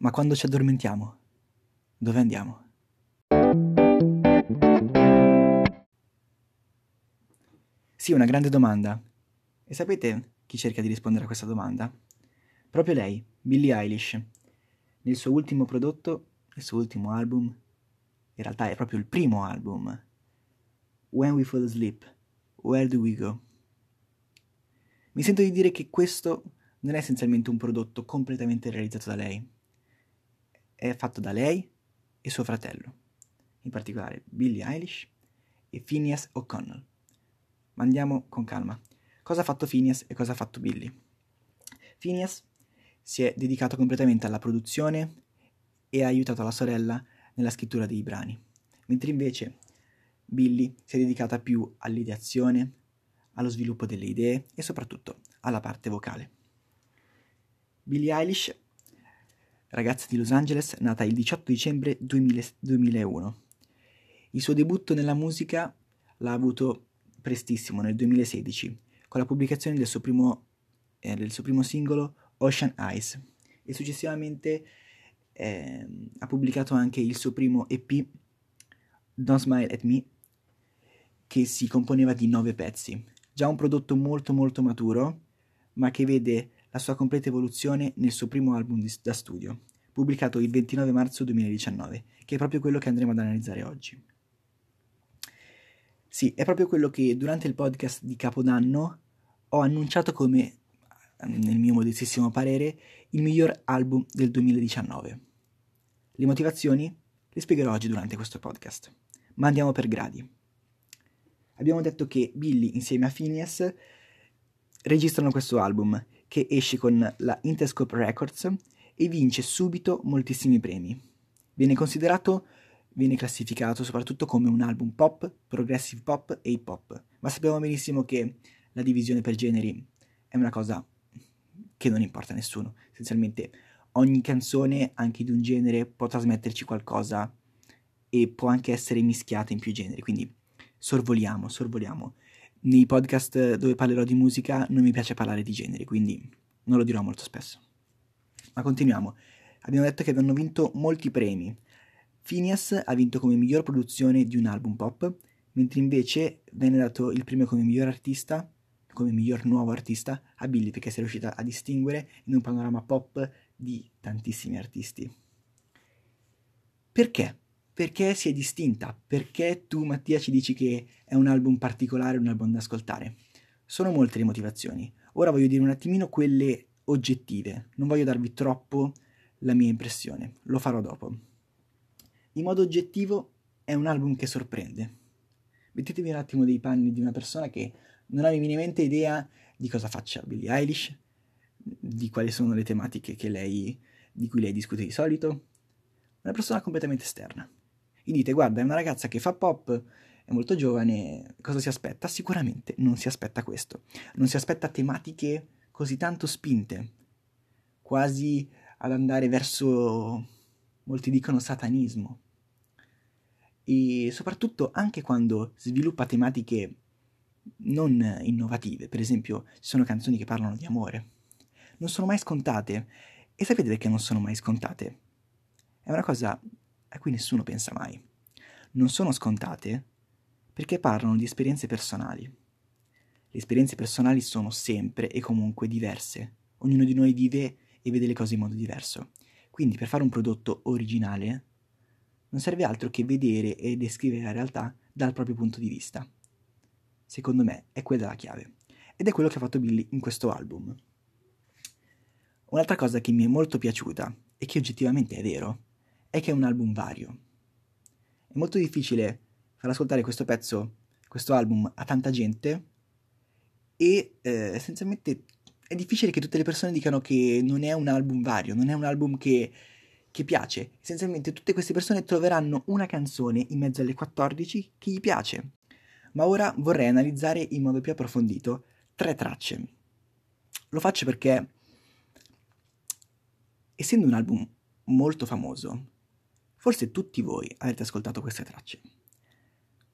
Ma quando ci addormentiamo, dove andiamo? Sì, una grande domanda. E sapete chi cerca di rispondere a questa domanda? Proprio lei, Billie Eilish. Nel suo ultimo prodotto, il suo ultimo album, in realtà è proprio il primo album, When We Fall Asleep, Where Do We Go? Mi sento di dire che questo non è essenzialmente un prodotto completamente realizzato da lei. È fatto da lei e suo fratello, in particolare Billie Eilish e Phineas O'Connell. Ma andiamo con calma. Cosa ha fatto Phineas e cosa ha fatto Billy? Phineas si è dedicato completamente alla produzione e ha aiutato la sorella nella scrittura dei brani, mentre invece Billy si è dedicata più all'ideazione, allo sviluppo delle idee e soprattutto alla parte vocale. Billie Eilish, ragazza di Los Angeles, nata il 18 dicembre 2000, 2001. Il suo debutto nella musica l'ha avuto prestissimo, nel 2016, con la pubblicazione del suo primo, eh, del suo primo singolo Ocean Eyes e successivamente eh, ha pubblicato anche il suo primo EP Don't Smile at Me che si componeva di nove pezzi, già un prodotto molto molto maturo ma che vede la sua completa evoluzione nel suo primo album di, da studio, pubblicato il 29 marzo 2019, che è proprio quello che andremo ad analizzare oggi. Sì, è proprio quello che durante il podcast di Capodanno ho annunciato come, nel mio modestissimo parere, il miglior album del 2019. Le motivazioni le spiegherò oggi durante questo podcast, ma andiamo per gradi. Abbiamo detto che Billy insieme a Phineas registrano questo album che esce con la Interscope Records e vince subito moltissimi premi. Viene considerato viene classificato soprattutto come un album pop, progressive pop e hip hop, ma sappiamo benissimo che la divisione per generi è una cosa che non importa a nessuno. Essenzialmente ogni canzone, anche di un genere, può trasmetterci qualcosa e può anche essere mischiata in più generi, quindi sorvoliamo, sorvoliamo. Nei podcast dove parlerò di musica non mi piace parlare di generi, quindi non lo dirò molto spesso. Ma continuiamo. Abbiamo detto che hanno vinto molti premi, Phineas ha vinto come miglior produzione di un album pop, mentre invece venne dato il premio come miglior artista, come miglior nuovo artista, a Billy perché si è riuscita a distinguere in un panorama pop di tantissimi artisti. Perché? Perché si è distinta? Perché tu Mattia ci dici che è un album particolare, un album da ascoltare? Sono molte le motivazioni. Ora voglio dire un attimino quelle oggettive, non voglio darvi troppo la mia impressione, lo farò dopo in modo oggettivo è un album che sorprende. Mettetevi un attimo dei panni di una persona che non ha minimamente idea di cosa faccia Billie Eilish, di quali sono le tematiche lei, di cui lei discute di solito. Una persona completamente esterna. Gli dite, guarda, è una ragazza che fa pop, è molto giovane, cosa si aspetta? Sicuramente non si aspetta questo. Non si aspetta tematiche così tanto spinte, quasi ad andare verso, molti dicono, satanismo e soprattutto anche quando sviluppa tematiche non innovative, per esempio ci sono canzoni che parlano di amore, non sono mai scontate. E sapete perché non sono mai scontate? È una cosa a cui nessuno pensa mai. Non sono scontate perché parlano di esperienze personali. Le esperienze personali sono sempre e comunque diverse. Ognuno di noi vive e vede le cose in modo diverso. Quindi per fare un prodotto originale non serve altro che vedere e descrivere la realtà dal proprio punto di vista. Secondo me è quella la chiave. Ed è quello che ha fatto Billy in questo album. Un'altra cosa che mi è molto piaciuta, e che oggettivamente è vero, è che è un album vario. È molto difficile far ascoltare questo pezzo, questo album a tanta gente e eh, essenzialmente è difficile che tutte le persone dicano che non è un album vario, non è un album che che piace. Essenzialmente tutte queste persone troveranno una canzone in mezzo alle 14 che gli piace. Ma ora vorrei analizzare in modo più approfondito tre tracce. Lo faccio perché, essendo un album molto famoso, forse tutti voi avete ascoltato queste tracce.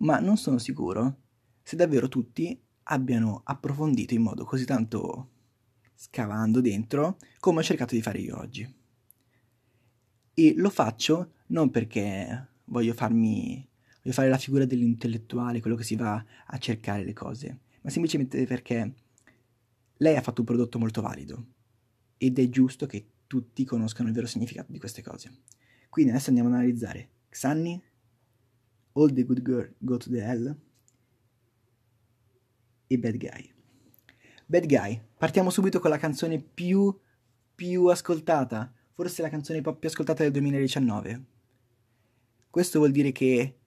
Ma non sono sicuro se davvero tutti abbiano approfondito in modo così tanto scavando dentro come ho cercato di fare io oggi. E lo faccio non perché voglio farmi voglio fare la figura dell'intellettuale, quello che si va a cercare le cose, ma semplicemente perché lei ha fatto un prodotto molto valido ed è giusto che tutti conoscano il vero significato di queste cose. Quindi adesso andiamo ad analizzare Xanni, All the Good Girl Go to the Hell e Bad Guy. Bad Guy, partiamo subito con la canzone più, più ascoltata, forse la canzone pop più ascoltata del 2019. Questo vuol dire che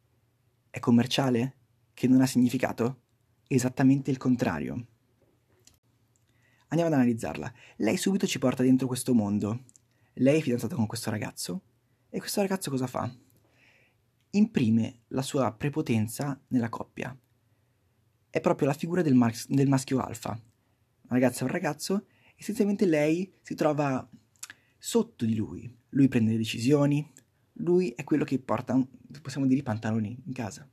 è commerciale? Che non ha significato? Esattamente il contrario. Andiamo ad analizzarla. Lei subito ci porta dentro questo mondo. Lei è fidanzata con questo ragazzo e questo ragazzo cosa fa? Imprime la sua prepotenza nella coppia. È proprio la figura del, mas- del maschio alfa. Una ragazza e un ragazzo, essenzialmente lei si trova sotto di lui. Lui prende le decisioni, lui è quello che porta, possiamo dire, i pantaloni in casa.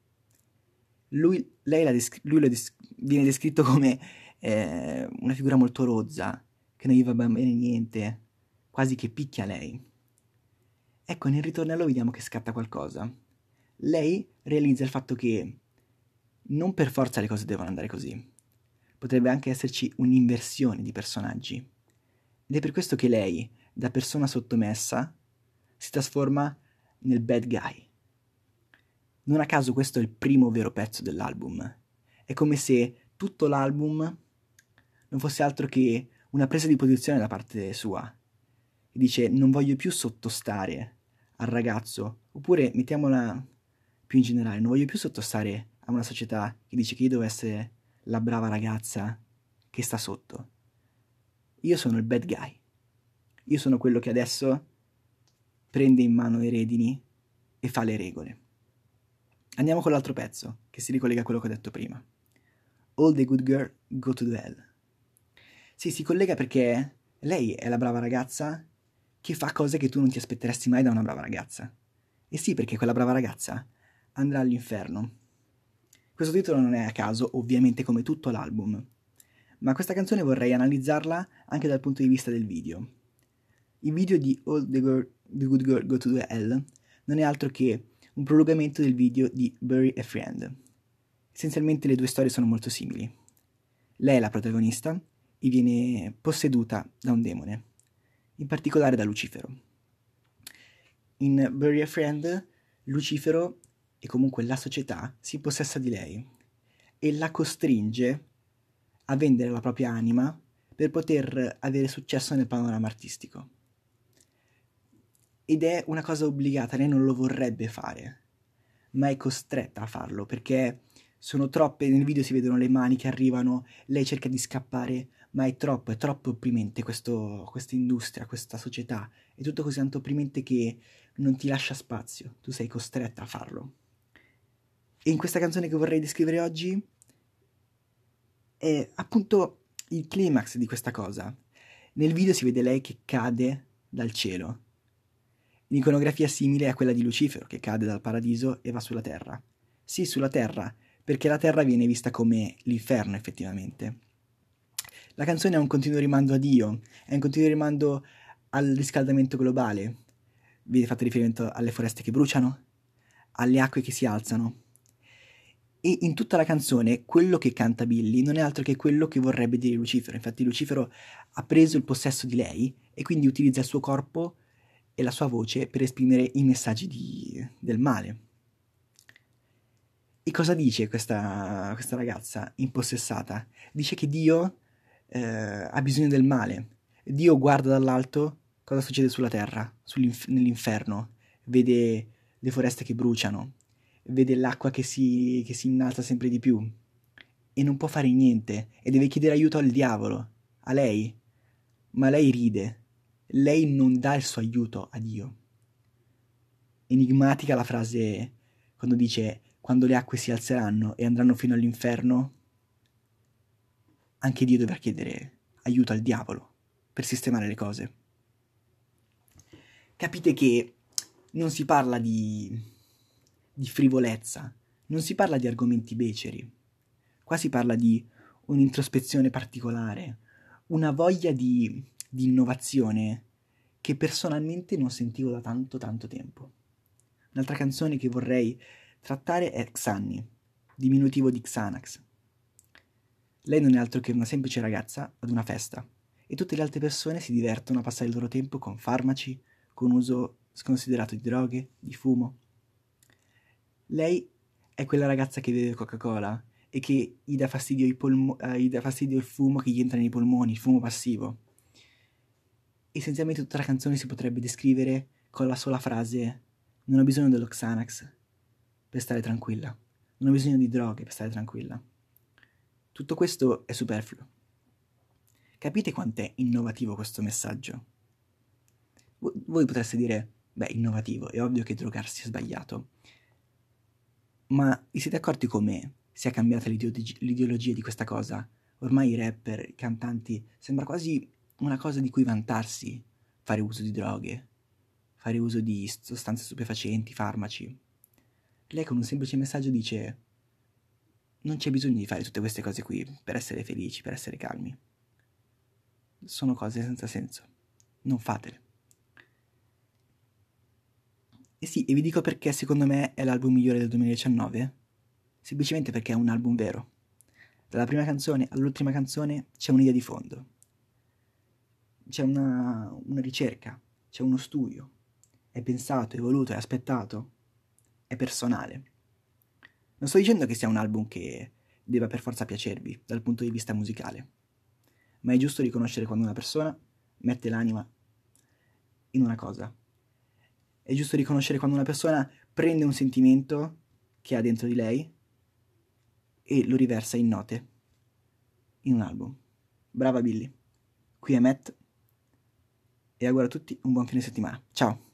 Lui, descri- lui des- viene descritto come eh, una figura molto rozza, che non gli va bene niente, quasi che picchia lei. Ecco, nel ritornello vediamo che scatta qualcosa. Lei realizza il fatto che non per forza le cose devono andare così. Potrebbe anche esserci un'inversione di personaggi. Ed è per questo che lei, da persona sottomessa, si trasforma nel bad guy. Non a caso questo è il primo vero pezzo dell'album. È come se tutto l'album non fosse altro che una presa di posizione da parte sua. E dice non voglio più sottostare al ragazzo, oppure mettiamola più in generale, non voglio più sottostare a una società che dice che io devo essere la brava ragazza che sta sotto. Io sono il bad guy. Io sono quello che adesso prende in mano i redini e fa le regole. Andiamo con l'altro pezzo, che si ricollega a quello che ho detto prima. All the good girl go to the hell. Sì, si collega perché lei è la brava ragazza che fa cose che tu non ti aspetteresti mai da una brava ragazza. E sì, perché quella brava ragazza andrà all'inferno. Questo titolo non è a caso, ovviamente come tutto l'album, ma questa canzone vorrei analizzarla anche dal punto di vista del video. Il video di All the, Girl, the Good Girl Go to the Hell non è altro che un prolungamento del video di Bury a Friend. Essenzialmente le due storie sono molto simili. Lei è la protagonista e viene posseduta da un demone, in particolare da Lucifero. In Bury a Friend, Lucifero e comunque la società si possessa di lei e la costringe a vendere la propria anima per poter avere successo nel panorama artistico. Ed è una cosa obbligata, lei non lo vorrebbe fare, ma è costretta a farlo perché sono troppe, nel video si vedono le mani che arrivano, lei cerca di scappare, ma è troppo, è troppo opprimente questo, questa industria, questa società, è tutto così tanto opprimente che non ti lascia spazio, tu sei costretta a farlo. E in questa canzone che vorrei descrivere oggi è appunto il climax di questa cosa. Nel video si vede lei che cade dal cielo. L'iconografia simile a quella di Lucifero che cade dal paradiso e va sulla terra. Sì, sulla terra, perché la terra viene vista come l'inferno effettivamente. La canzone è un continuo rimando a Dio, è un continuo rimando al riscaldamento globale. Viene fatto riferimento alle foreste che bruciano, alle acque che si alzano. E in tutta la canzone quello che canta Billy non è altro che quello che vorrebbe dire Lucifero. Infatti Lucifero ha preso il possesso di lei e quindi utilizza il suo corpo e la sua voce per esprimere i messaggi di, del male. E cosa dice questa, questa ragazza impossessata? Dice che Dio eh, ha bisogno del male. Dio guarda dall'alto cosa succede sulla terra, nell'inferno, vede le foreste che bruciano, vede l'acqua che si, che si innalza sempre di più e non può fare niente e deve chiedere aiuto al diavolo, a lei. Ma lei ride, lei non dà il suo aiuto a Dio. Enigmatica la frase quando dice quando le acque si alzeranno e andranno fino all'inferno, anche Dio dovrà chiedere aiuto al diavolo per sistemare le cose. Capite che non si parla di, di frivolezza, non si parla di argomenti beceri, qua si parla di un'introspezione particolare, una voglia di, di innovazione che personalmente non sentivo da tanto tanto tempo. Un'altra canzone che vorrei trattare è Xanni, diminutivo di Xanax. Lei non è altro che una semplice ragazza ad una festa e tutte le altre persone si divertono a passare il loro tempo con farmaci, con uso sconsiderato di droghe, di fumo. Lei è quella ragazza che beve Coca-Cola e che gli dà fastidio, polmo- eh, gli dà fastidio il fumo che gli entra nei polmoni, il fumo passivo. Essenzialmente tutta la canzone si potrebbe descrivere con la sola frase non ho bisogno dello Xanax per stare tranquilla, non ho bisogno di droghe per stare tranquilla. Tutto questo è superfluo. Capite quant'è innovativo questo messaggio? Voi potreste dire, beh, innovativo, è ovvio che drogarsi è sbagliato. Ma vi siete accorti come sia cambiata l'ideologia di questa cosa? Ormai i rapper, i cantanti, sembra quasi una cosa di cui vantarsi fare uso di droghe, fare uso di sostanze stupefacenti, farmaci. Lei con un semplice messaggio dice non c'è bisogno di fare tutte queste cose qui per essere felici, per essere calmi. Sono cose senza senso. Non fatele. E sì, e vi dico perché secondo me è l'album migliore del 2019. Semplicemente perché è un album vero. Dalla prima canzone all'ultima canzone c'è un'idea di fondo. C'è una, una ricerca, c'è uno studio. È pensato, è voluto, è aspettato. È personale. Non sto dicendo che sia un album che debba per forza piacervi dal punto di vista musicale, ma è giusto riconoscere quando una persona mette l'anima in una cosa. È giusto riconoscere quando una persona prende un sentimento che ha dentro di lei e lo riversa in note, in un album. Brava Billy. Qui è Matt e auguro a tutti un buon fine settimana. Ciao!